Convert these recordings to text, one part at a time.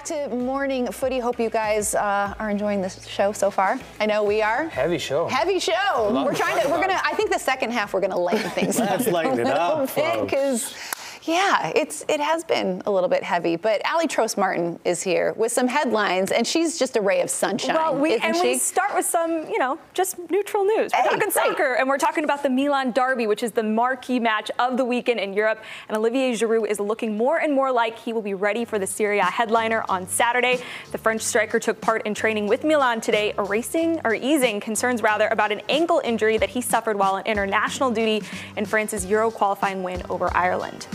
Back to Morning Footy. Hope you guys uh, are enjoying this show so far. I know we are. Heavy show. Heavy show. We're trying to. We're gonna. I think the second half we're gonna lighten things Let's up lighten a it up, because. Yeah, it's it has been a little bit heavy, but Ali Trost Martin is here with some headlines, and she's just a ray of sunshine. Well, we and she? we start with some, you know, just neutral news. We're Hey, talking great. soccer, and we're talking about the Milan Derby, which is the marquee match of the weekend in Europe. And Olivier Giroud is looking more and more like he will be ready for the Serie A headliner on Saturday. The French striker took part in training with Milan today, erasing or easing concerns rather about an ankle injury that he suffered while on international duty in France's Euro qualifying win over Ireland.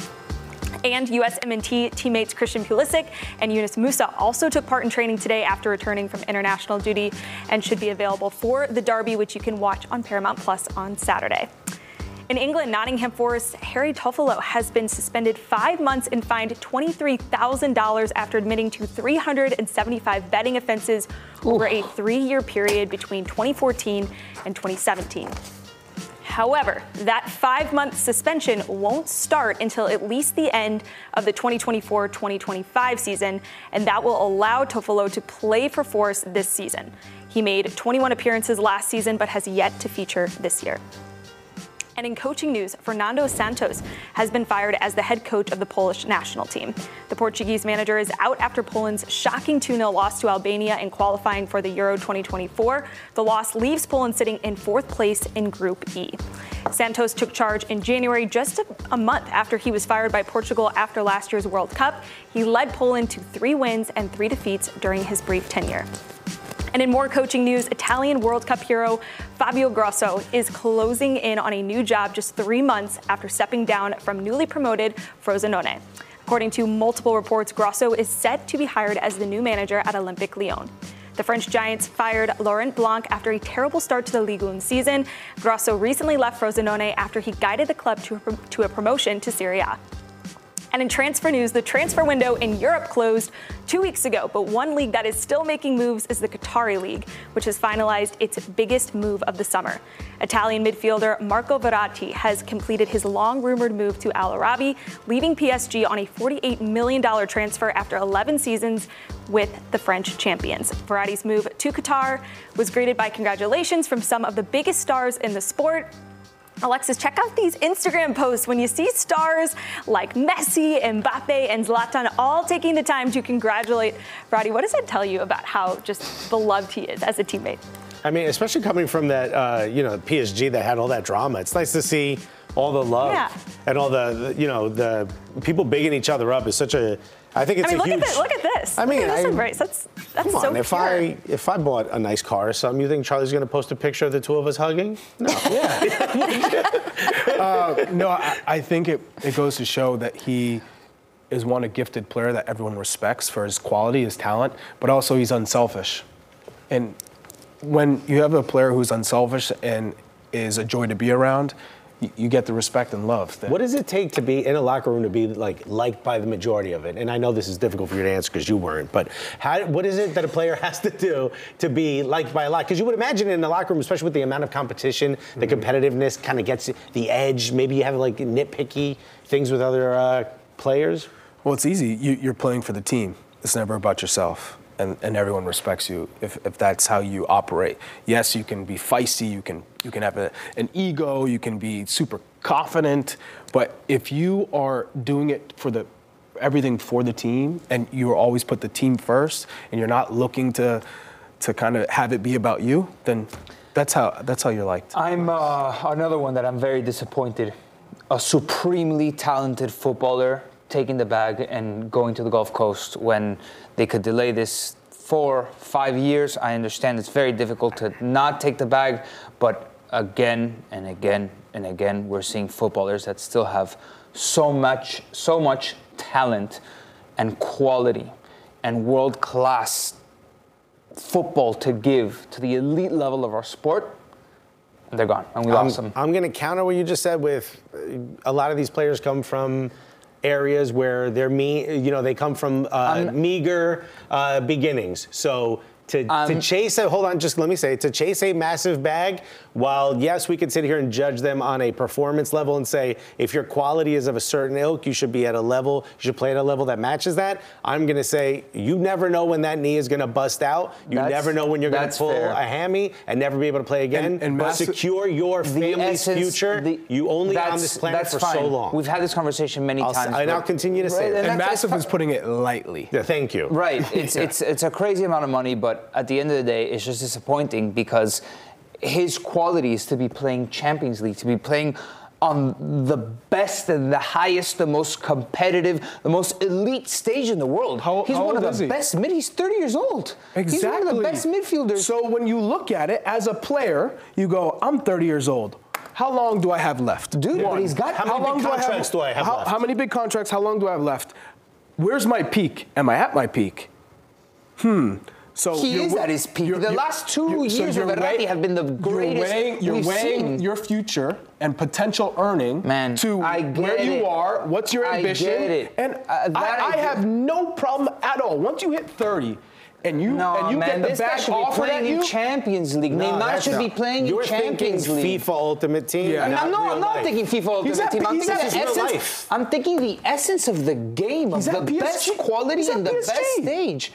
And US M&T teammates Christian Pulisic and Yunus Musah also took part in training today after returning from international duty and should be available for the Derby, which you can watch on Paramount Plus on Saturday. In England, Nottingham Forest Harry Toffolo has been suspended five months and fined $23,000 after admitting to 375 betting offenses over a three-year period between 2014 and 2017. However, that five month suspension won't start until at least the end of the 2024 2025 season, and that will allow Toffolo to play for Forest this season. He made 21 appearances last season but has yet to feature this year. And in coaching news, Fernando Santos has been fired as the head coach of the Polish national team. The Portuguese manager is out after Poland's shocking 2 0 loss to Albania in qualifying for the Euro 2024. The loss leaves Poland sitting in fourth place in Group E. Santos took charge in January, just a, a month after he was fired by Portugal after last year's World Cup. He led Poland to three wins and three defeats during his brief tenure. And in more coaching news, Italian World Cup hero Fabio Grosso is closing in on a new job just three months after stepping down from newly promoted Frosinone. According to multiple reports, Grosso is set to be hired as the new manager at Olympique Lyon. The French Giants fired Laurent Blanc after a terrible start to the Ligue 1 season. Grosso recently left Frosinone after he guided the club to, to a promotion to Serie A. And in transfer news, the transfer window in Europe closed two weeks ago, but one league that is still making moves is the Qatari League, which has finalized its biggest move of the summer. Italian midfielder Marco Verratti has completed his long rumored move to Al Arabi, leaving PSG on a $48 million transfer after 11 seasons with the French champions. Verratti's move to Qatar was greeted by congratulations from some of the biggest stars in the sport, Alexis, check out these Instagram posts when you see stars like Messi, Mbappe, and Zlatan all taking the time to congratulate Roddy. What does that tell you about how just beloved he is as a teammate? I mean, especially coming from that, uh, you know, PSG that had all that drama. It's nice to see all the love Yeah. and all the, the, you know, the people bigging each other up is such a. I think it's I mean, a look huge. at this. Look at this. I mean, look at this I- embrace. That's that's Come so on, if pure. I if I bought a nice car or something, you think Charlie's gonna post a picture of the two of us hugging? No. Uh, no, I, I think it, it goes to show that he is one a gifted player that everyone respects for his quality, his talent, but also he's unselfish. And when you have a player who's unselfish and is a joy to be around, you, you get the respect and love. That, What does it take to be in a locker room to be like liked by the majority of it? And I know this is difficult for you to answer because you weren't, but how, what is it that a player has to do to be liked by a lot? Because you would imagine in the locker room, especially with the amount of competition, the competitiveness kind of gets the edge. Maybe you have like nitpicky things with other uh, players. Well, it's easy. You, you're playing for the team. It's never about yourself. And, and everyone respects you if, if that's how you operate. Yes, you can be feisty, you can, you can have a, an ego, you can be super confident, but if you are doing it for the everything for the team and you always put the team first and you're not looking to to kind of have it be about you, then That's how that's how you're liked. I'm uh, another one that I'm very disappointed. A supremely talented footballer taking the bag and going to the Gulf Coast when they could delay this four, five years. I understand it's very difficult to not take the bag, but again and again and again, we're seeing footballers that still have so much, so much talent and quality and world class football to give to the elite level of our sport. They're gone, and we lost I'm, them. I'm going to counter what you just said with uh, a lot of these players come from areas where they're me, you know, they come from uh, meager uh, beginnings. So to, to Um, chase a hold on, just let me say to chase a massive bag. While yes, we could sit here and judge them on a performance level and say if your quality is of a certain ilk, you should be at a level, you should play at a level that matches that. I'm going to say you never know when that knee is going to bust out. You never know when you're going to pull fair. a hammy and never be able to play again. And- and but massive- secure your The family's essence- future. the- you only on that's- this planet that's for fine. so long. We've had this conversation many I'll times. and I'll continue to say Right, that. and And Massive it's is putting it lightly. yeah, thank you. Right. It's it's it's a crazy amount of money, but at the end of the day, it's just disappointing because his quality is to be playing Champions League, to be playing on the best and the highest, the most competitive, the most elite stage in the world. How- he's how one of the he? best mid. He's 30 years old. Exactly. He's one of the best midfielders. So when you look at it as a player, you go, I'm 30 years old. How long do I have left? Dude, but he's got- How many big contracts do I have how, left? how many big contracts? How long do I have left? Where's my peak? Am I at my peak? Hmm. So He is at his peak. you're- The you're- last two you're- so years of Verratti weigh- have been the greatest You're weighing, you're weighing your future and potential earning Man, to where you it. are. What's your I ambition? get it. And Uh, I, I I have no problem at all. Once you hit 30, and you no, and you man, get the this guy bag should be offered at playing you, Champions League. No, Neymar should be not- playing You're in Champions thinking League. FIFA Ultimate Team. Yeah. I'm not not, no, I'm not life. thinking FIFA Ultimate He's at- Team. I'm he's thinking at the essence. life. I'm thinking the essence of the game, He's of at the best quality He's and the best PSG. stage.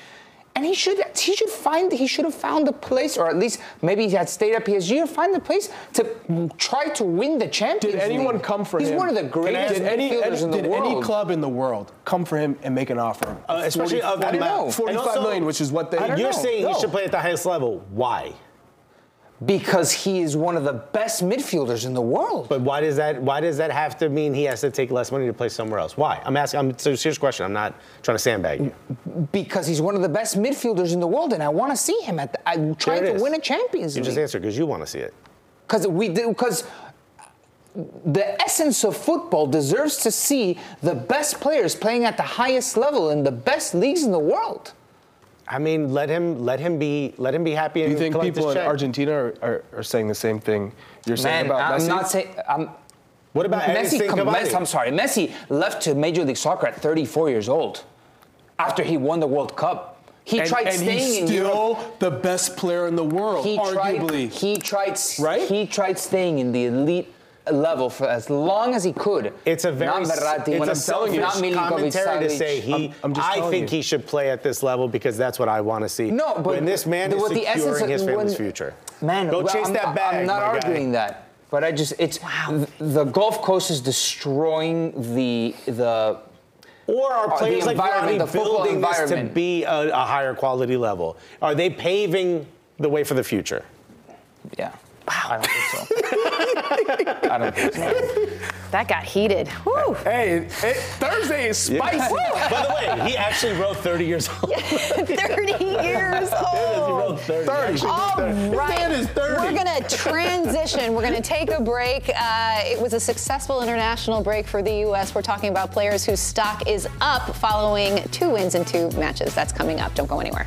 And he should he should find he should have found a place, or at least maybe he had stayed at PSG or find a place to try to win the Champions Did anyone League. come for He's him? He's one of the greatest Did any, midfielders any, in the did world. any club in the world come for him and make an offer? Uh, especially of I don't know. 45 also, million, which is what they. I don't You're know. saying No. he should play at the highest level. Why? Because he is one of the best midfielders in the world. But why does that? Why does that have to mean he has to take less money to play somewhere else? Why? I'm asking. I'm, it's a serious question. I'm not trying to sandbag you. because he's one of the best midfielders in the world, and I want to see him at. The, I'm trying to win a Champions You League. just answer because you want to see it. Because we do. Because the essence of football deserves to see the best players playing at the highest level in the best leagues in the world. I mean, let him let him be let him be happy. Do and you think collect his people in check. Argentina are, are, are saying the same thing you're saying Man, about I'm Messi? not saying. I'm, What about Messi, com- Messi? I'm sorry, Messi left to Major League Soccer at 34 years old, after he won the World Cup. He and, tried and staying he's in still the best player in the world, he arguably. tried he tried Right? he tried staying in the elite level for as long as he could. It's a very not Verratti, it's a I'm telling you, not selfish commentary to say he. I'm- I'm just I think you. he should play at this level because that's what I want to see. No, but when this man the- is securing of- his family's when- future, Man, go well, chase I'm, that bag. I'm not my guy. arguing that, but I just it's th- the Gulf Coast is destroying the the Or are players like Ronnie building this to be a, a higher quality level? Are they paving the way for the future? yeah. I don't think so. I don't think so. That got heated. Whew. Hey, it, it- Thursday is spicy. By the way, he actually wrote 30 years old. 30 years he old. wrote 30. All right. man is 30. We're going to transition. We're going to take a break. Uh, it was a successful international break for the U.S. We're talking about players whose stock is up following two wins in two matches. That's coming up. Don't go anywhere.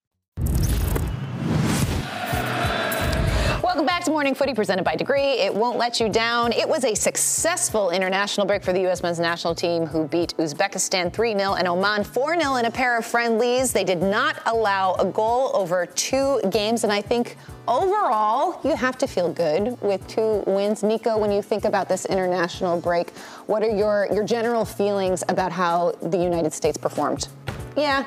Welcome back to Morning Footy presented by Degree. It won't let you down. It was a successful international break for the U.S. men's national team who beat Uzbekistan 3 0 and Oman 4 0 in a pair of friendlies. They did not allow a goal over two games, and I think overall you have to feel good with two wins. Nico, when you think about this international break, what are your, your general feelings about how the United States performed? Yeah.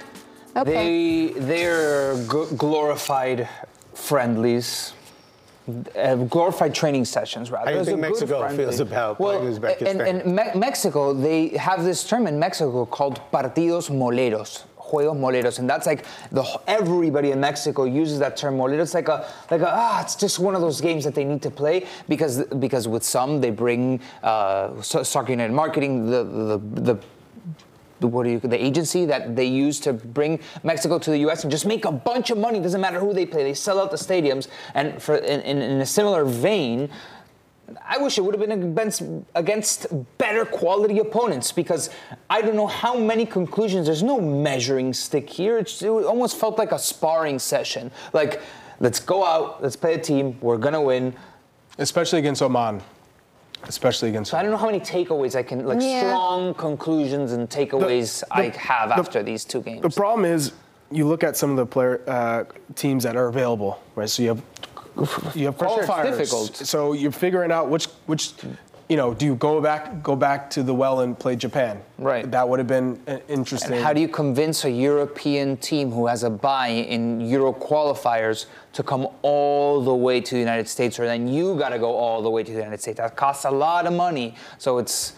Okay. They they're glorified friendlies. Uh, glorified training sessions, rather. How do you think Mexico feels about well, playing Uzbekistan? And, and Me- Mexico, they have this term in Mexico called partidos moleros. Juegos moleros, and that's like the everybody in Mexico uses that term molero. It's like a like a ah, it's just one of those games that they need to play because because with some they bring uh, Soccer United marketing the the the, what you, the agency that they use to bring Mexico to the U.S. and just make a bunch of money. Doesn't matter who they play. They sell out the stadiums. And for in, in, in a similar vein, I wish it would have been against, against better quality opponents because I don't know how many conclusions. There's no measuring stick here. It's, it almost felt like a sparring session. Like, let's go out, let's play a team. We're gonna win. especially against Oman. Especially against. So I don't know how many takeaways I can, like Yeah. strong conclusions and takeaways I have the- after these two games. The problem is, you look at some of the player uh, teams that are available, right? So you have you have For sure, it's difficult. So you're figuring out which which. You know, do you go back go back to the well and play Japan? Right. That would have been uh, interesting. And how do you convince a European team who has a bye in Euro qualifiers to come all the way to the United States, or then you got to go all the way to the United States? That costs a lot of money. So it's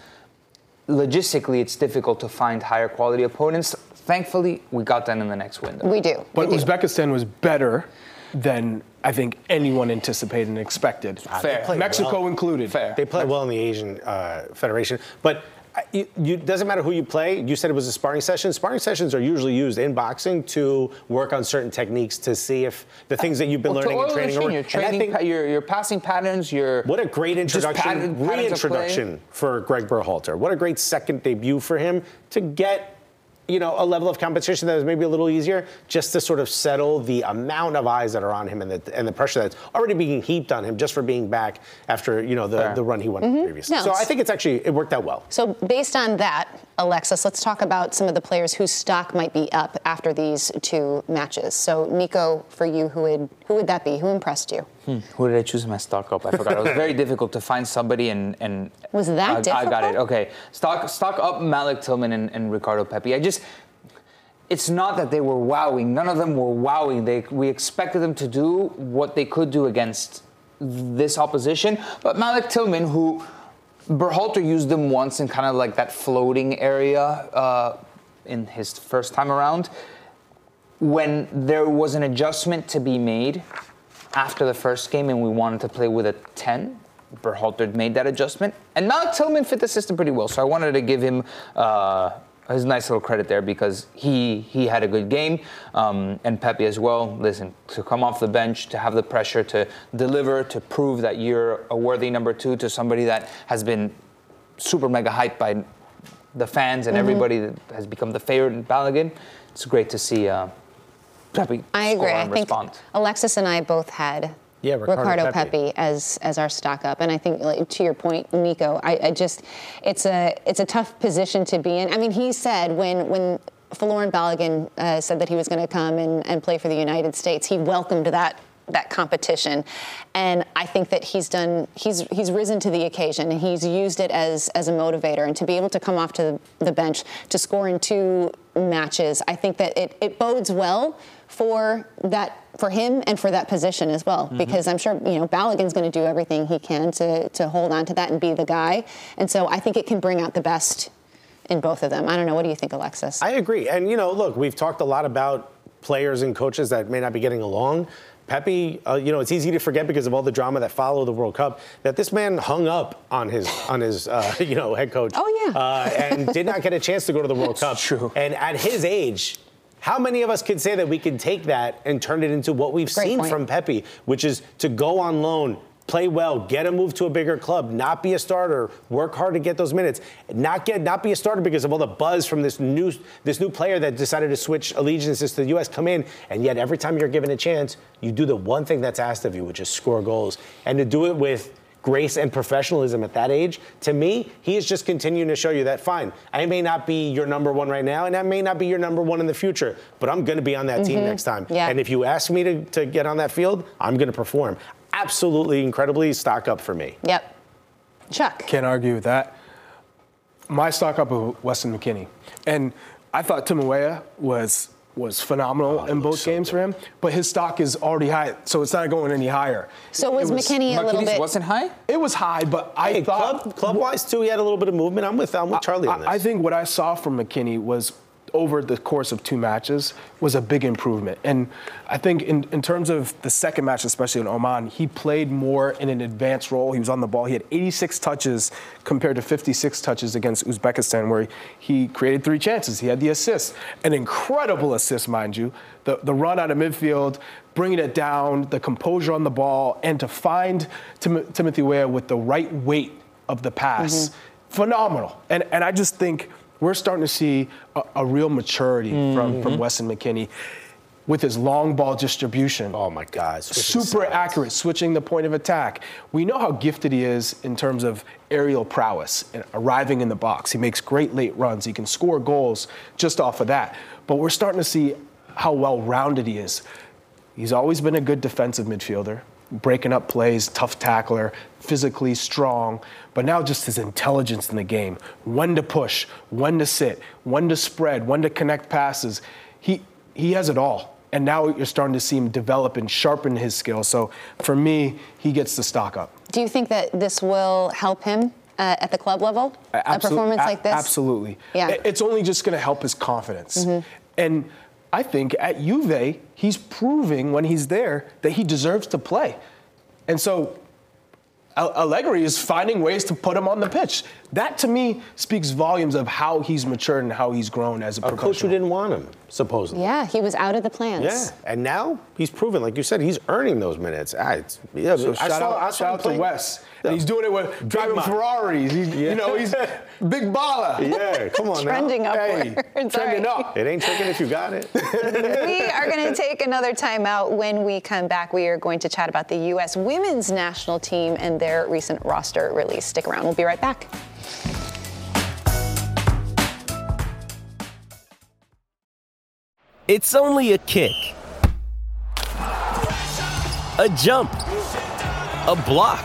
logistically it's difficult to find higher quality opponents. Thankfully, we got that in the next window. we do. But we do. Uzbekistan was better than I think anyone anticipated and expected. Fair. played Mexico well. included. Fair. They play well in the Asian uh, Federation, but uh, you, you doesn't matter who you play. You said it was a sparring session. Sparring sessions are usually used in boxing to work on certain techniques to see if the things that you've been Well, learning in oil training. machine, are- your and I training, think- pa- your, your passing patterns, your What a great introduction, pattern- patterns of play. reintroduction for Greg Berhalter. What a great second debut for him to get, you know, a level of competition that is maybe a little easier, just to sort of settle the amount of eyes that are on him and the, and the pressure that's already being heaped on him just for being back after, you know, the, Fair. the run he won mm-hmm. previously. No, so I think it's actually, it worked out well. So, based on that, Alexis, let's talk about some of the players whose stock might be up after these two matches. So, Nico, for you, who would who would that be? Who impressed you? Who did I choose my stock up? I forgot. It was very difficult to find somebody and and Was that I, I got it. Okay, stock stock up Malik Tillman and, and Ricardo Pepi. I just it's not that they were wowing. None of them were wowing. They we expected them to do what they could do against this opposition, but Malik Tillman, who Berhalter used them once in kind of like that floating area uh, in his first time around when there was an adjustment to be made after the first game and we wanted to play with a 10, Berhalter made that adjustment. And Malik Tillman fit the system pretty well. So I wanted to give him uh, his nice little credit there because he, he had a good game. Um, and Pepi as well. Listen, to come off the bench, to have the pressure to deliver, to prove that you're a worthy number two to somebody that has been super mega hyped by the fans and everybody that has become the favorite in Balogun. It's great to see uh, Pepi I agree. I think. Alexis and I both had Yeah, Ricardo Pepi. Pepi. as as our stock up, and I think like, to your point, Nico, I, I just it's a it's a tough position to be in. I mean, he said when when. Folarin Balogun uh, said that he was going to come and, and play for the United States. He welcomed that that competition, and I think that he's done. He's he's risen to the occasion, and he's used it as as a motivator. And to be able to come off to the bench to score in two matches, I think that it, it bodes well for that for him and for that position as well because I'm sure you know Balogun's going to do everything he can to to hold on to that and be the guy and so I think it can bring out the best in both of them. I don't know what do you think Alexis? I agree. And, you know, look, we've talked a lot about players and coaches that may not be getting along. Pepi, uh, you know, it's easy to forget because of all the drama that followed the World Cup that this man hung up on his on his uh, you know head coach. Oh, yeah. uh, and did not get a chance to go to the World Cup. true. And at his age, How many of us could say that we could take that and turn it into what we've Great seen point. from Pepi, which is to go on loan, play well, get a move to a bigger club, not be a starter, work hard to get those minutes, not get not be a starter because of all the buzz from this new this new player that decided to switch allegiances to the U.S. come in, and yet every time you're given a chance, you do the one thing that's asked of you, which is score goals, and to do it with grace and professionalism at that age, to me, he is just continuing to show you that fine, I may not be your number one right now, and I may not be your number one in the future, but I'm going to be on that team mm-hmm. next time. Yeah. And if you ask me to, to get on that field, I'm going to perform. Absolutely, incredibly stock up for me. Yep. Chuck. Can't argue with that. My stock up of Weston McKennie, and I thought Tim Weah was was phenomenal oh, in both games for him, but his stock is already high, so it's not going any higher. So was, It McKennie a little bit? wasn't high? It was high, but I Hey, thought club, club wise too, he had a little bit of movement. I'm with I'm with Charlie on this. I, I think what I saw from McKennie was over the course of two matches was a big improvement. And I think in, in terms of the second match, especially in Oman, he played more in an advanced role. He was on the ball. He had 86 touches compared to 56 touches against Uzbekistan, where he created three chances. He had the assist, an incredible assist, mind you. The, the run out of midfield, bringing it down, the composure on the ball, and to find Tim- Timothy Weah with the right weight of the pass mm-hmm. phenomenal. And and I just think we're starting to see a, a real maturity from, from mm-hmm. Weston McKennie with his long ball distribution. oh my God, switching Super sides. accurate, switching the point of attack. We know how gifted he is in terms of aerial prowess and arriving in the box. He makes great late runs. He can score goals just off of that. But we're starting to see how well rounded he is. He's always been a good defensive midfielder, breaking up plays, tough tackler, physically strong, but now just his intelligence in the game, when to push, when to sit, when to spread, when to connect passes. He he has it all. And now you're starting to see him develop and sharpen his skills. So for me, he gets the stock up. Do you think that this will help him uh, at the club level? A performance a- like this? Absolutely. Yeah. It's only just going to help his confidence. Mm-hmm. And I think at Juve, he's proving when he's there that he deserves to play. And so Allegri is finding ways to put him on the pitch. That to me speaks volumes of how he's matured and how he's grown as a, A coach who professional. didn't want him, supposedly. Yeah, he was out of the plans. Yeah, and now he's proven, like you said, he's earning those minutes. Ah, it's, yeah, So I shout saw- out, I saw shout out to play- Wes. And he's doing it with driving man. Ferraris. He's, You know, he's big baller. Yeah, come on Trending now. Hey, trending All right. up. It ain't tricking if you got it. we are going to take another timeout. When we come back, we are going to chat about the U.S. women's national team and their recent roster release. Stick around. We'll be right back. It's only a kick, a jump, a block.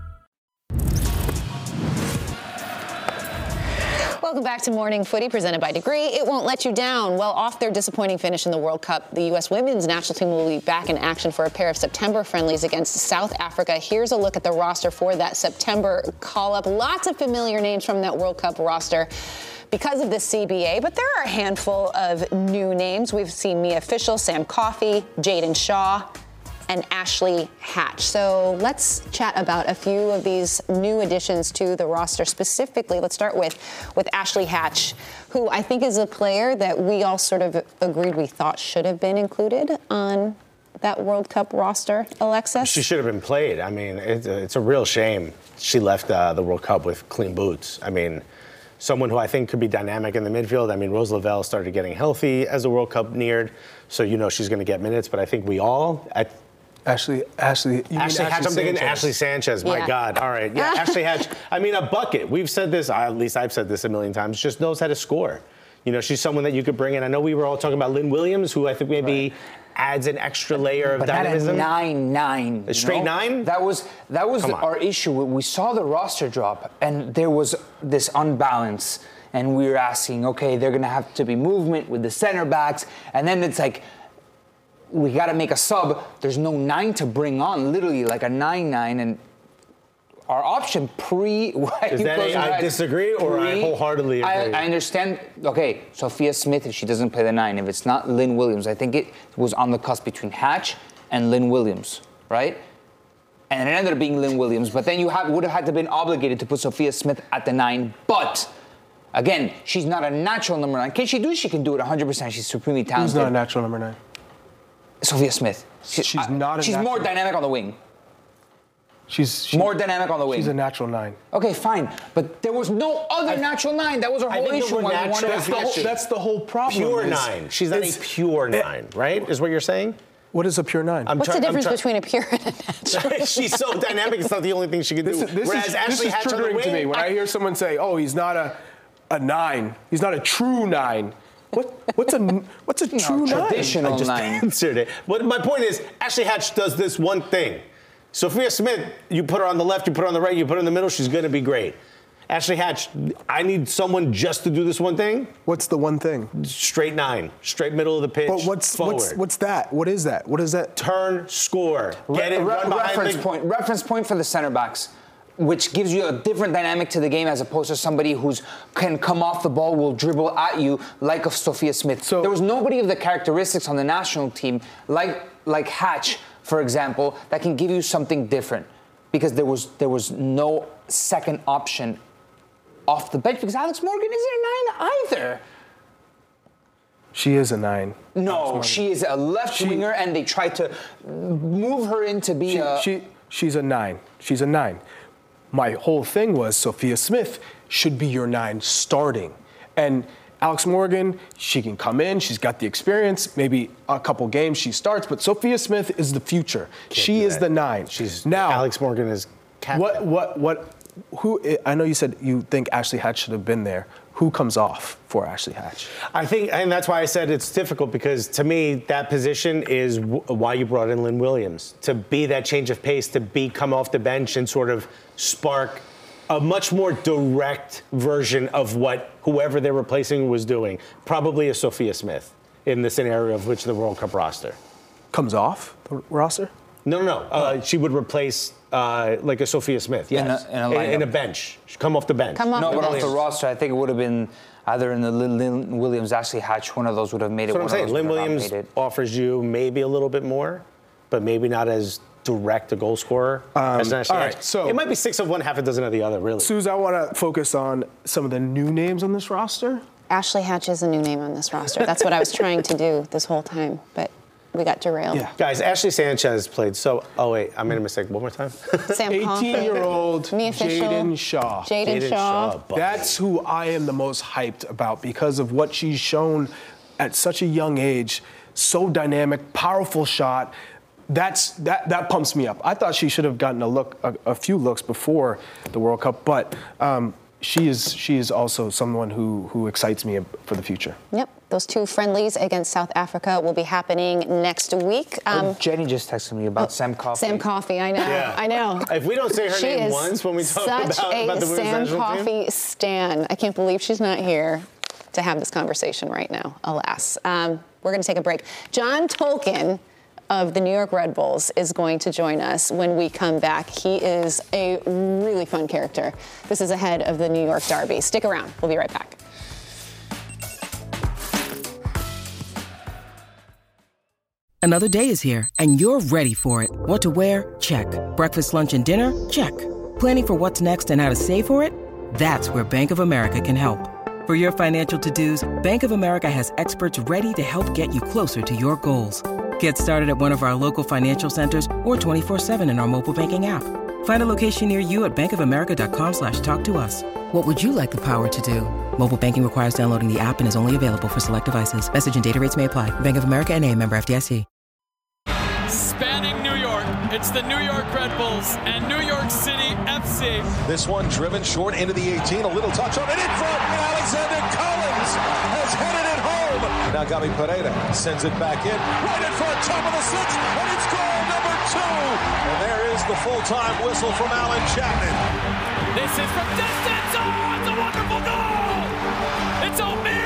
Welcome back to Morning Footy, presented by Degree. It won't let you down. Well, off their disappointing finish in the World Cup, the U.S. women's national team will be back in action for a pair of September friendlies against South Africa. Here's a look at the roster for that September call up. Lots of familiar names from that World Cup roster because of the CBA, but there are a handful of new names. We've seen Mia Fishel, Sam Coffey, Jaedyn Shaw, and Ashley Hatch. So let's chat about a few of these new additions to the roster. Specifically, let's start with with Ashley Hatch, who I think is a player that we all sort of agreed we thought should have been included on that World Cup roster. Alexis, She should have been played. I mean, it's a, it's a real shame she left uh, the World Cup with clean boots. I mean, someone who I think could be dynamic in the midfield. I mean, Rose Lavelle started getting healthy as the World Cup neared, so you know she's going to get minutes. But I think we all, at Ashley, Ashley, you mean Ashley Hatch. I'm thinking Ashley Sanchez. My Yeah. God. All right. Yeah, Ashley Hatch. I mean, a bucket. We've said this. At least I've said this a million times. Just knows how to score. You know, she's someone that you could bring in. I know we were all talking about Lynn Williams, who I think maybe adds an extra layer of But not a dynamism. nine nine. A you straight know? nine? That was that was Come on. our issue. We saw the roster drop, and there was this unbalance. And we were asking, okay, they're gonna have to be movement with the center backs, and then it's like we got to make a sub. There's no nine to bring on, literally like a nine nine, and our option pre. Why Is you that a- closing your I eyes? disagree or I wholeheartedly I, agree? I understand. Okay, Sophia Smith, if she doesn't play the nine, if it's not Lynn Williams, I think it was on the cusp between Hatch and Lynn Williams, right? And it ended up being Lynn Williams, but then you have, would have had to been obligated to put Sophia Smith at the nine. But again, she's not a natural number nine. Can she do? it? She can do it 100%. She's supremely Who's talented. not a natural number nine? Sophia Smith. She- She's not a She's more dynamic on the wing. She's she- More dynamic on the wing. She's a natural nine. Okay, fine. But there was no other natural nine. That was our whole issue. word why natural wanted the whole- it. That's the whole problem. Pure is- nine. She's not a it's- pure nine, right? Is what you're saying? What is a pure nine? I'm What's try- the difference try- between a pure and a natural? She's so dynamic. It's not the only thing she can do. This, is- this Whereas is, Ashley this is Hatch on the triggering to me when I, hear someone say, "Oh, he's not a a nine. He's not a true nine." What what's a what's a true nine? traditional I just nine. answered it. But my point is, Ashley Hatch does this one thing. Sophia Smith, you put her on the left, you put her on the right, you put her in the middle, she's going to be great. Ashley Hatch, I need someone just to do this one thing. What's the one thing? Straight nine, straight middle of the pitch. But what's forward. what's what's that? What is that? What is that? turn, score, get it, Re- run reference the point. Reference point for the center backs, which gives you a different dynamic to the game as opposed to somebody who's can come off the ball, will dribble at you like a Sophia Smith. So- there was nobody of the characteristics on the national team like like Hatch, for example, that can give you something different because there was there was no second option off the bench because Alex Morgan isn't a nine either. She is a nine. No, she is a left She- winger, and they tried to move her in to be She, a. she she's a nine. She's a nine. My whole thing was Sophia Smith should be your nine starting, and Alex Morgan, she can come in. She's got the experience. Maybe a couple games she starts, but Sophia Smith is the future. she is the nine. She's now. Alex Morgan is captain. What what what? Who? I know you said you think Ashley Hatch should have been there. Who comes off for Ashley Hatch? I think, and that's why I said it's difficult because to me that position is w- why you brought in Lynn Williams to be that change of pace, to be come off the bench and sort of spark a much more direct version of what whoever they're replacing was doing. Probably a Sophia Smith in the scenario of which the World Cup roster. Comes off the roster? No, no, no. Uh, she would replace uh, like a Sophia Smith. In a- in a in, a bench. She'd come off the bench. Come off No, the but off the roster, I think it would have been either in the Lynn, Lynn Williams, Ashley Hatch. One of those would have made it. That's what I'm saying. of Lynn would have not Williams offers you maybe a little bit more, but maybe not as direct a goal scorer as Ashley all so- it might be six of one, half a dozen of the other, really. Suze, I want to focus on some of the new names on this roster. Ashley Hatch is a new name on this roster. That's what I was trying to do this whole time, but we got derailed. Yeah. Guys, Ashley Sanchez played so. Oh wait, I made a mistake. One more time. Sam 18 year old Jaedyn Shaw. Jaedyn Jaedyn Shaw. Shaw. That's who I am the most hyped about because of what she's shown at such a young age. So dynamic, powerful shot. That's that that pumps me up. I thought she should have gotten a look, a, a few looks before the World Cup, but um, she is she is also someone who who excites me for the future. Yep. Those two friendlies against South Africa will be happening next week. Um, Jenny just texted me about Sam Coffey. Sam Coffey, I know. Yeah. I know. If we don't say her she name is once when we talk such about, a about the women's Sam national Coffey team. stan. I can't believe she's not here to have this conversation right now. Alas, um, we're going to take a break. John Tolkin of the New York Red Bulls is going to join us when we come back. He is a really fun character. This is ahead of the New York Derby. Stick around. We'll be right back. Another day is here, and you're ready for it. What to wear? Check. Breakfast, lunch, and dinner? Check. Planning for what's next and how to save for it? That's where Bank of America can help. For your financial to-dos, Bank of America has experts ready to help get you closer to your goals. Get started at one of our local financial centers or 24-7 in our mobile banking app. Find a location near you at bankofamerica.com slash talk to us. What would you like the power to do? Mobile banking requires downloading the app and is only available for select devices. Message and data rates may apply. Bank of America and a member FDIC. spanning New York. It's the New York Red Bulls and New York City FC. This one driven short into the 18, a little touch on it in front, and Alexander Callens has headed it home. Now Gabi Pereira sends it back in, right in front, top of the six, and it's goal number two. And there is the full-time whistle from Allen Chapman. This is from distance. Oh, it's a wonderful goal. It's Omir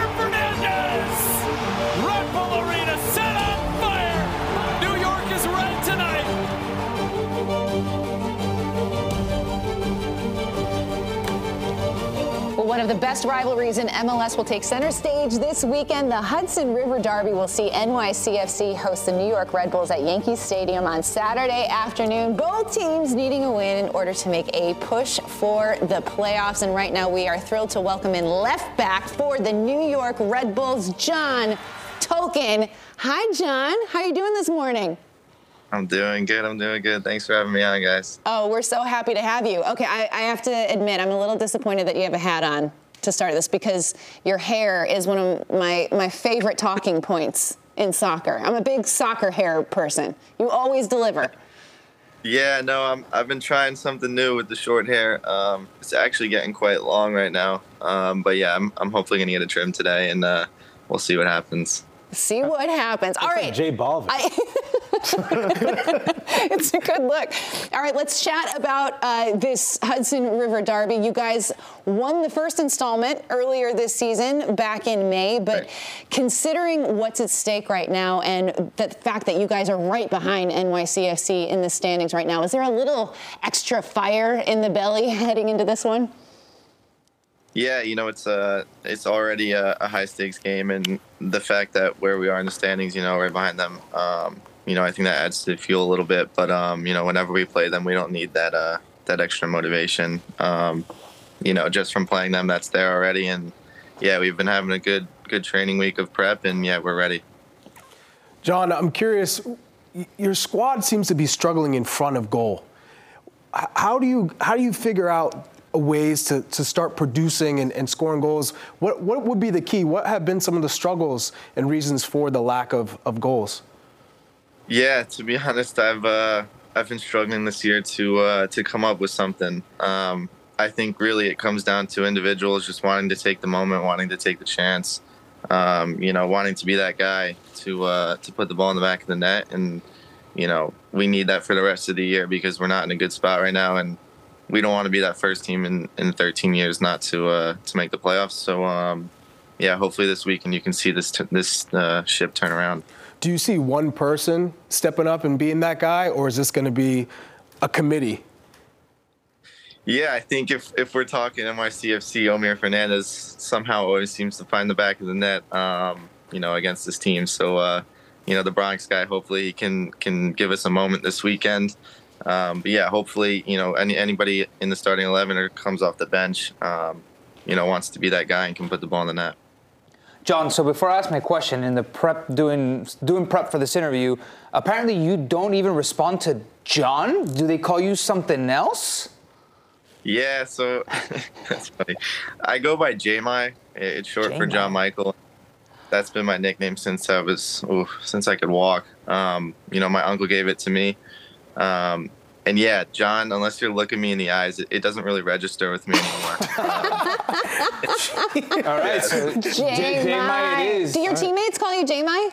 one of the best rivalries in MLS will take center stage this weekend. The Hudson River Derby will see NYCFC host the New York Red Bulls at Yankee Stadium on Saturday afternoon. Both teams needing a win in order to make a push for the playoffs. And right now, we are thrilled to welcome in left back for the New York Red Bulls, John Tolkin. Hi, John. How are you doing this morning? I'm doing good. I'm doing good. Thanks for having me on, guys. Oh, we're so happy to have you. Okay, I, I, have to admit, I'm a little disappointed that you have a hat on to start this because your hair is one of my, my favorite talking points in soccer. I'm a big soccer hair person. You always deliver. Yeah, no, I'm, I've been trying something new with the short hair. Um, it's actually getting quite long right now. Um, but yeah, I'm, I'm hopefully going to get a trim today and uh, we'll see what happens. See what happens. All right. Like J Balvin. I, it's a good look. All right, let's chat about uh, this Hudson River Derby. You guys won the first installment earlier this season, back in May, but right. considering what's at stake right now and the fact that you guys are right behind NYCFC in the standings right now, is there a little extra fire in the belly heading into this one? Yeah, you know it's a it's already a, a, high stakes game, and the fact that where we are in the standings, you know, right behind them, um, you know, I think that adds to the fuel a little bit. But um, you know, whenever we play them, we don't need that uh, that extra motivation. Um, you know, just from playing them, that's there already. And yeah, we've been having a good good training week of prep, and yeah, we're ready. John, I'm curious. Your squad seems to be struggling in front of goal. How do you how do you figure out ways to, to start producing and, and, scoring goals. What, what would be the key? What have been some of the struggles and reasons for the lack of, of goals? Yeah, to be honest, I've uh, I've been struggling this year to uh, to come up with something. Um, I think really it comes down to individuals just wanting to take the moment, wanting to take the chance, um, you know, wanting to be that guy to uh, to put the ball in the back of the net, and you know we need that for the rest of the year because we're not in a good spot right now, and we don't want to be that first team in, in 13 years not to uh, to make the playoffs. So um, yeah, hopefully this weekend you can see this t- this uh, ship turn around. Do you see one person stepping up and being that guy, or is this going to be a committee? Yeah, I think if, if we're talking NYCFC, Omir Fernandez somehow always seems to find the back of the net, um, you know, against this team. So, uh, you know, the Bronx guy, hopefully he can can give us a moment this weekend. Um, but yeah, hopefully, you know, any, anybody in the starting 11 or comes off the bench, um, you know, wants to be that guy and can put the ball in the net. John, so before I ask my question, in the prep doing doing prep for this interview, apparently you don't even respond to John. Do they call you something else? Yeah, so that's funny. I go by JMI. It's short J-My. for John Michael. That's been my nickname since I was ooh, since I could walk. Um, you know, my uncle gave it to me. Um, and yeah, John, unless you're looking me in the eyes, it, it doesn't really register with me anymore. All right, so J Mai it is. Do your teammates call you J Mai?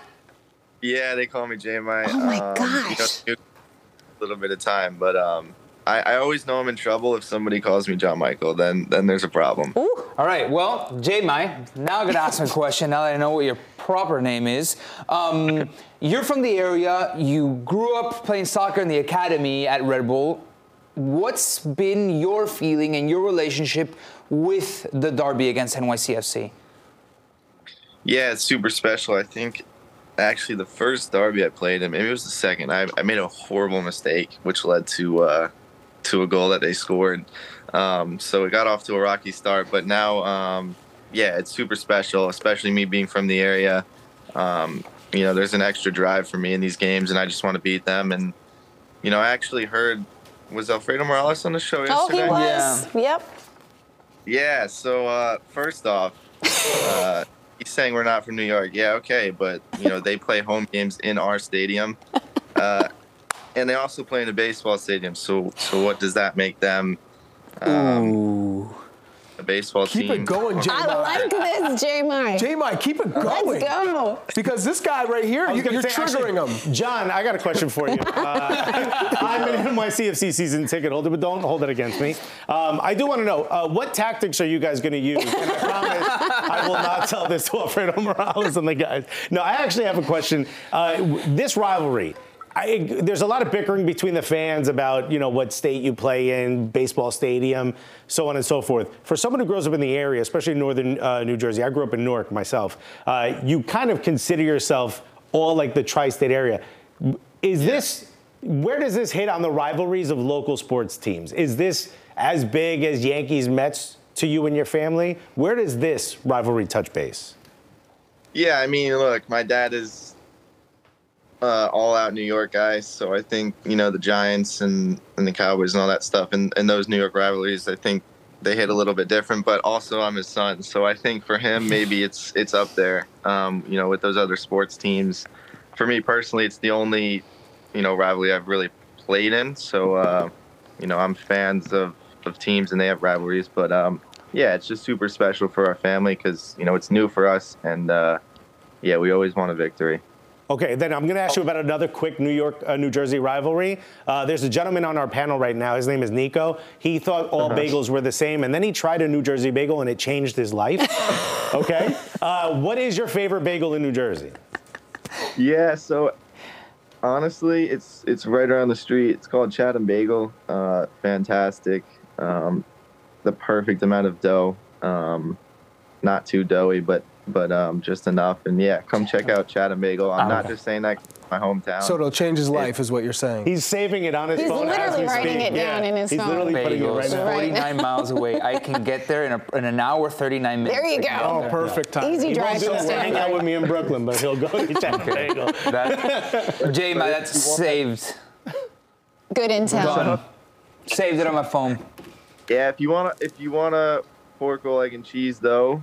Yeah, they call me J Mai. Oh my um, gosh. You know, a little bit of time, but um, I, I, always know I'm in trouble if somebody calls me John Michael. Then then there's a problem. Ooh. All right. Well, J Mai, now I'm gonna ask a question. Now that I know what your proper name is. Um, you're from the area. You grew up playing soccer in the academy at Red Bull. What's been your feeling and your relationship with the derby against NYCFC? Yeah, it's super special. I think actually the first derby I played, and maybe it was the second. I, I made a horrible mistake, which led to uh, to a goal that they scored. Um, so it got off to a rocky start, but now um, yeah, it's super special, especially me being from the area. Um, you know, there's an extra drive for me in these games, and I just want to beat them. And you know, I actually heard was Alfredo Morales on the show yesterday? Oh, he was. Yeah. Yep. Yeah. So uh, first off, uh, he's saying we're not from New York. Yeah, okay, but you know they play home games in our stadium. Uh, and they also play in a baseball stadium. So so what does that make them? Um, a baseball Keep team. it going, J. I like this, J. Mike. J. Mike, keep it going. Let's go. Because this guy right here, you, you're say, triggering actually, him. John, I got a question for you. Uh, I'm an NYCFC season ticket holder, but don't hold it against me. Um, I do want to know uh, what tactics are you guys going to use? And I promise I will not tell this to Alfredo Morales and the guys. No, I actually have a question. Uh, this rivalry. I, there's a lot of bickering between the fans about you know what state you play in, baseball stadium, so on and so forth. For someone who grows up in the area, especially in northern uh, New Jersey, I grew up in Newark myself. Uh, you kind of consider yourself all like the tri-state area. Is this where does this hit on the rivalries of local sports teams? Is this as big as Yankees Mets to you and your family? Where does this rivalry touch base? Yeah, I mean, look, my dad is uh, all out New York guy, so I think you know the Giants and, and the Cowboys and all that stuff, and, and those New York rivalries, I think they hit a little bit different. But also, I'm his son, so I think for him, maybe it's it's up there. Um, you know, with those other sports teams. For me personally, it's the only you know rivalry I've really played in. So uh, you know, I'm fans of of teams and they have rivalries, but um, yeah, it's just super special for our family because you know it's new for us, and uh, yeah, we always want a victory. Okay, then I'm going to ask you about another quick New York, uh, New Jersey rivalry. Uh, there's a gentleman on our panel right now. His name is Nico. He thought all Uh-huh. bagels were the same, and then he tried a New Jersey bagel, and it changed his life. okay, uh, what is your favorite bagel in New Jersey? Yeah, so honestly, it's it's right around the street. It's called Chatham Bagel. Uh, fantastic. Um, the perfect amount of dough. Um, not too doughy, but but um, just enough. And yeah, come check out Chatham Bagel. I'm not just saying that my hometown. So it'll change his life, is what you're saying. He's saving it on his He's phone as literally we writing speak. it down in his He's phone. literally putting it right Bagels, now. 49 miles away. I can get there in, a, in an hour, 39 minutes. There you I can go. get Oh, there. perfect time. Easy He drive won't do to. Hang out with me in Brooklyn, but he'll go to Chatham Bagel. That, Jay, my, that's saved. Good intel. Saved it on my phone. yeah, if you wanna if you wanna pork roll egg and cheese though,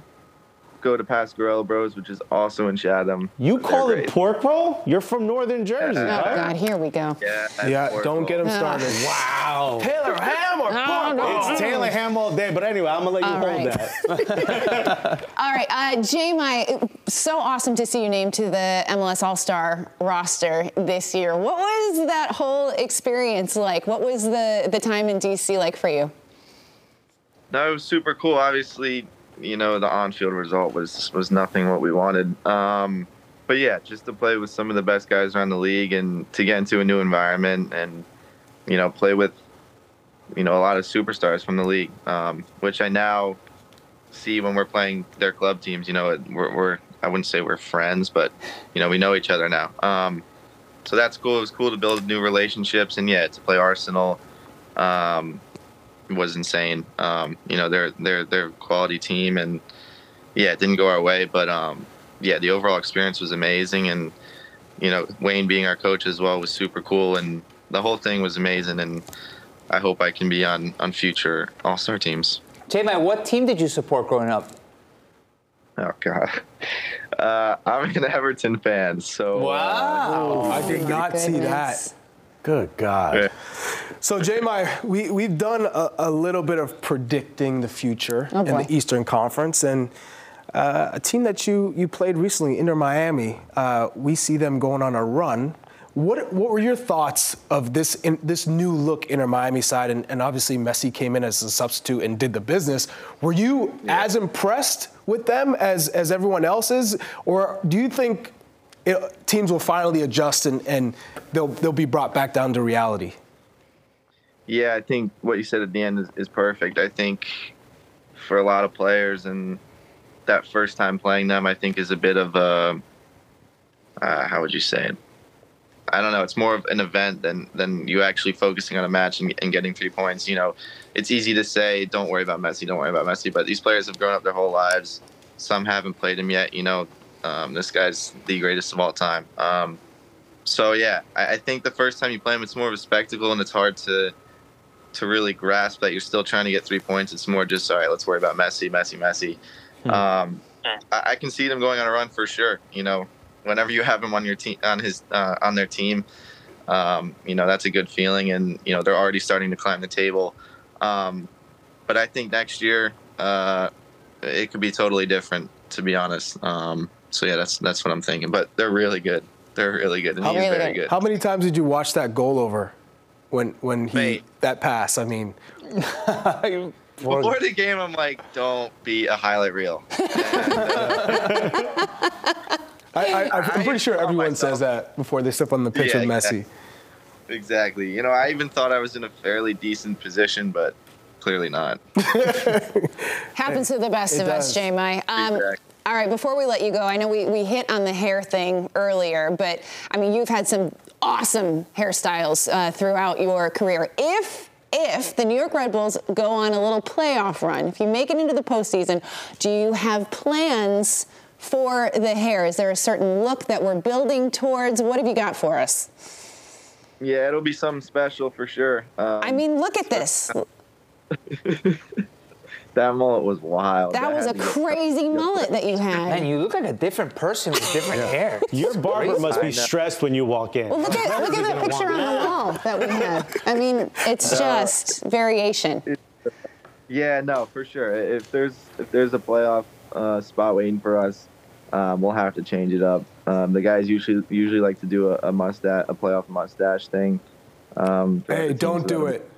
go to Pasquarella Bros, which is also in Chatham. You call it great. pork roll? You're from Northern Jersey, Oh. God, here we go. Yeah, Yeah, don't roll. get him started. Wow. Taylor Ham or No, no. It's Taylor Ham all day, but anyway, I'm gonna let you All hold right. that. All right, uh, J-My, so awesome to see you named to the MLS All-Star roster this year. What was that whole experience like? What was the, the time in DC like for you? No, it was super cool. Obviously, you know, the on-field result was was nothing what we wanted. Um, but yeah, just to play with some of the best guys around the league and to get into a new environment and you know play with you know a lot of superstars from the league, um, which I now see when we're playing their club teams. You know, we're, we're I wouldn't say we're friends, but you know we know each other now. Um, so that's cool. It was cool to build new relationships and yeah, to play Arsenal. Um, was insane. Um, you know, they're they're they're a quality team, and yeah, it didn't go our way, but um, yeah, the overall experience was amazing, and you know, Wayne being our coach as well was super cool, and the whole thing was amazing, and I hope I can be on on future All Star teams. J-My, what team did you support growing up? Oh God, uh, I'm an Everton fan, so Wow. I did not see that. Good God. Yeah. So, J. My, we, we've done a, a little bit of predicting the future Oh, in the Eastern Conference. And uh, a team that you, you played recently, Inter Miami, uh, we see them going on a run. What, what were your thoughts of this in, this new look Inter Miami side? And, and obviously, Messi came in as a substitute and did the business. Were you as impressed with them as, as everyone else is? Or do you think it, teams will finally adjust and, and they'll, they'll be brought back down to reality? Yeah, I think what you said at the end is, is perfect. I think for a lot of players and that first time playing them, I think is a bit of a uh, how would you say it? I don't know. It's more of an event than than you actually focusing on a match and, and getting three points. You know, it's easy to say, "Don't worry about Messi, don't worry about Messi," but these players have grown up their whole lives. Some haven't played him yet. You know, um, this guy's the greatest of all time. Um, so yeah, I, I think the first time you play him, it's more of a spectacle, and it's hard to to really grasp that you're still trying to get three points. It's more just all right. Let's worry about Messi, Messi, Messi. Um, I, I can see them going on a run for sure. You know, whenever you have him on your team, on his, uh, on their team, um, you know that's a good feeling, and you know they're already starting to climb the table. Um, but I think next year uh, it could be totally different, to be honest. Um, so yeah, that's that's what I'm thinking. But they're really good. They're really good, and How, he's very good. how many times did you watch that goal over when when he that pass? I mean, Before the game, I'm like, don't be a highlight reel. I, I, I'm pretty sure everyone says that before they step on the pitch Yeah, with Messi. Exactly. You know, I even thought I was in a fairly decent position, but clearly not. Happens to the best It of us, does. J. My. Um, Exactly. All right, before we let you go, I know we, we hit on the hair thing earlier, but I mean, you've had some awesome hairstyles uh, throughout your career. If if the New York Red Bulls go on a little playoff run, if you make it into the postseason, do you have plans for the hair? Is there a certain look that we're building towards? What have you got for us? Yeah, it'll be something special for sure. Um, I mean, look at this. that mullet was wild. That was a had me- crazy mullet that you had. Man, you look like a different person with different hair. Your barber must be stressed when you walk in. Well, look at look at the picture on the wall that we have. I mean, it's just variation. Yeah, no, for sure. If there's if there's a playoff uh, spot waiting for us, um, we'll have to change it up. Um, the guys usually usually like to do a, a mustache, a playoff mustache thing. Um, Hey, don't do it.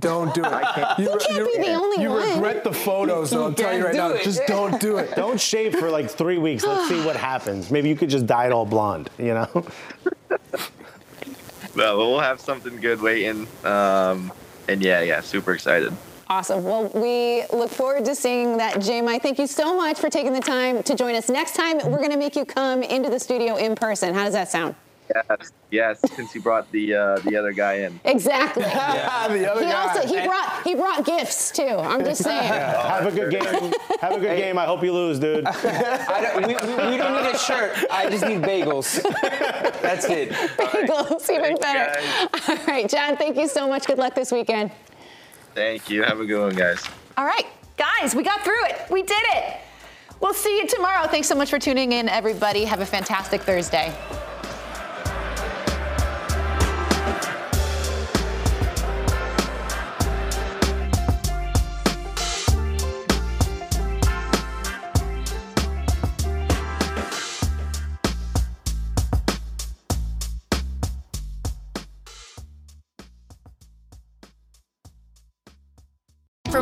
Don't do it. can't- You, You can't be the only you one. You regret the photos, though. I'm telling you right now. it. Just don't do it. Don't shave for like three weeks. Let's see what happens. Maybe you could just dye it all blonde, you know? Well, we'll have something good waiting. Um, and yeah, yeah, super excited. Awesome. Well, we look forward to seeing that, J-My. Thank you so much for taking the time to join us. Next time, we're going to make you come into the studio in person. How does that sound? Yes, yes. Since you brought the uh, the other guy in. Exactly. the other he guy. also he brought he brought gifts too. I'm just saying. Have a good game. Have a good game. I hope you lose, dude. I don't, we, we, we don't need a shirt. I just need bagels. That's it. Bagels, even better. All right, John. Thank you so much. Good luck this weekend. Thank you. Have a good one, guys. All right, guys, we got through it. We did it. We'll see you tomorrow. Thanks so much for tuning in, everybody. Have a fantastic Thursday.